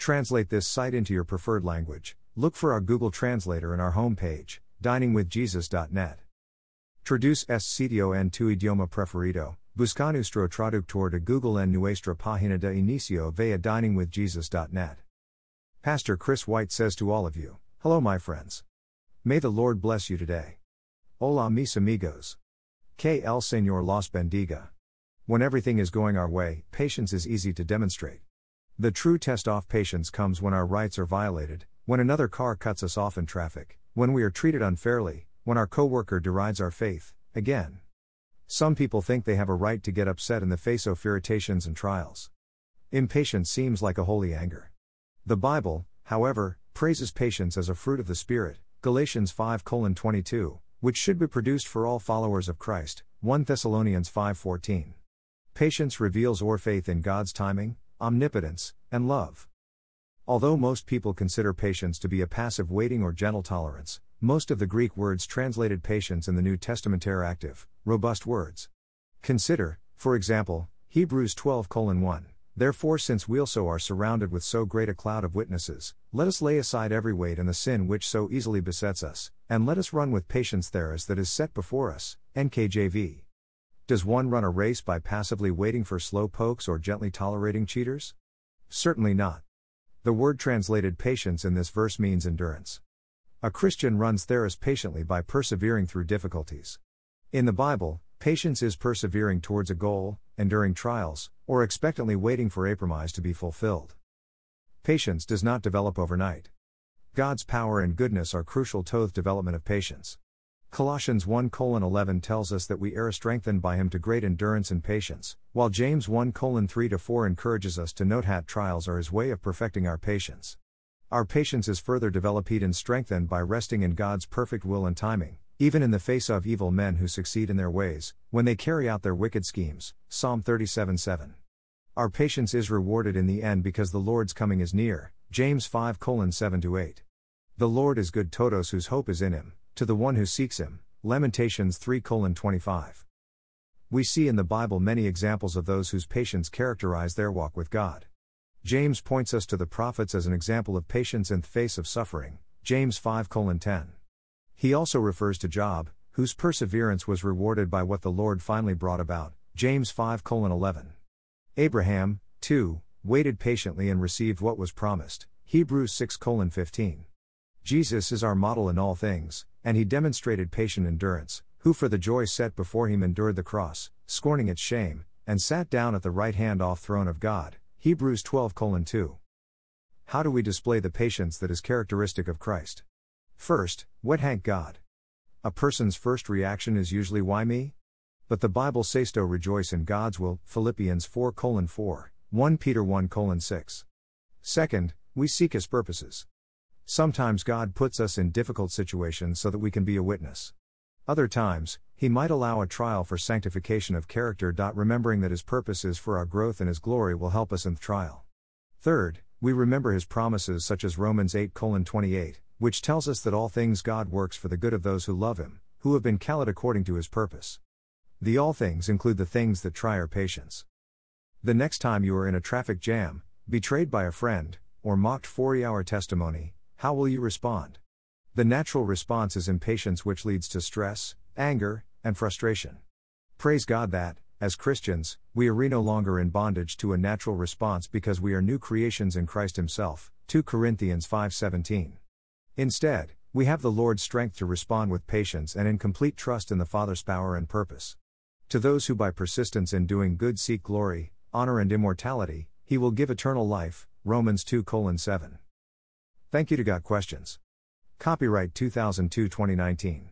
Translate this site into your preferred language. Look for our Google Translator in our homepage, diningwithjesus.net. Traduce este sitio en tu idioma preferido. Busca nuestro traductor de Google en nuestra página de inicio via diningwithjesus.net. Pastor Chris White says to all of you, Hello, my friends. May the Lord bless you today. Hola, mis amigos. Que el Señor los bendiga. When everything is going our way, patience is easy to demonstrate. The true test off patience comes when our rights are violated, when another car cuts us off in traffic, when we are treated unfairly, when our coworker derides our faith, again. Some people think they have a right to get upset in the face of irritations and trials. Impatience seems like a holy anger. The Bible, however, praises patience as a fruit of the Spirit, Galatians 5:22, which should be produced for all followers of Christ, 1 Thessalonians 5:14. Patience reveals our faith in God's timing, omnipotence, and love. Although most people consider patience to be a passive waiting or gentle tolerance, most of the Greek words translated patience in the New Testament are active, robust words. Consider, for example, Hebrews 12 1. Therefore, since we also are surrounded with so great a cloud of witnesses, let us lay aside every weight and the sin which so easily besets us, and let us run with patience there as that is set before us. NKJV. Does one run a race by passively waiting for slow pokes or gently tolerating cheaters? Certainly not. The word translated patience in this verse means endurance. A Christian runs theris patiently by persevering through difficulties. In the Bible, patience is persevering towards a goal, enduring trials, or expectantly waiting for a promise to be fulfilled. Patience does not develop overnight. God's power and goodness are crucial to the development of patience. Colossians 1 11 tells us that we are strengthened by him to great endurance and patience, while James 1 3 4 encourages us to note that trials are his way of perfecting our patience. Our patience is further developed and strengthened by resting in God's perfect will and timing, even in the face of evil men who succeed in their ways, when they carry out their wicked schemes. Psalm 37 7. Our patience is rewarded in the end because the Lord's coming is near. James 5 7 8. The Lord is good to those whose hope is in him to the one who seeks him. Lamentations 3 25. We see in the Bible many examples of those whose patience characterize their walk with God. James points us to the prophets as an example of patience in the face of suffering. James 5 10. He also refers to Job, whose perseverance was rewarded by what the Lord finally brought about. James 5 11. Abraham, too, waited patiently and received what was promised. Hebrews 6 15. Jesus is our model in all things, and he demonstrated patient endurance, who for the joy set before him endured the cross, scorning its shame, and sat down at the right hand off throne of God. Hebrews 12 2. How do we display the patience that is characteristic of Christ? First, what hank God? A person's first reaction is usually why me? But the Bible says to rejoice in God's will, Philippians 4 4, 1 Peter 1 6. Second, we seek his purposes. Sometimes God puts us in difficult situations so that we can be a witness. Other times, He might allow a trial for sanctification of character. Remembering that His purpose is for our growth and His glory will help us in the trial. Third, we remember His promises such as Romans 8 28, which tells us that all things God works for the good of those who love Him, who have been called according to His purpose. The all things include the things that try our patience. The next time you are in a traffic jam, betrayed by a friend, or mocked for our testimony, how will you respond? The natural response is impatience, which leads to stress, anger, and frustration. Praise God that, as Christians, we are no longer in bondage to a natural response because we are new creations in Christ Himself. 2 Corinthians 5:17. Instead, we have the Lord's strength to respond with patience and in complete trust in the Father's power and purpose. To those who by persistence in doing good seek glory, honor and immortality, he will give eternal life. Romans 2:7. Thank you to Got Questions. Copyright 2002 2019.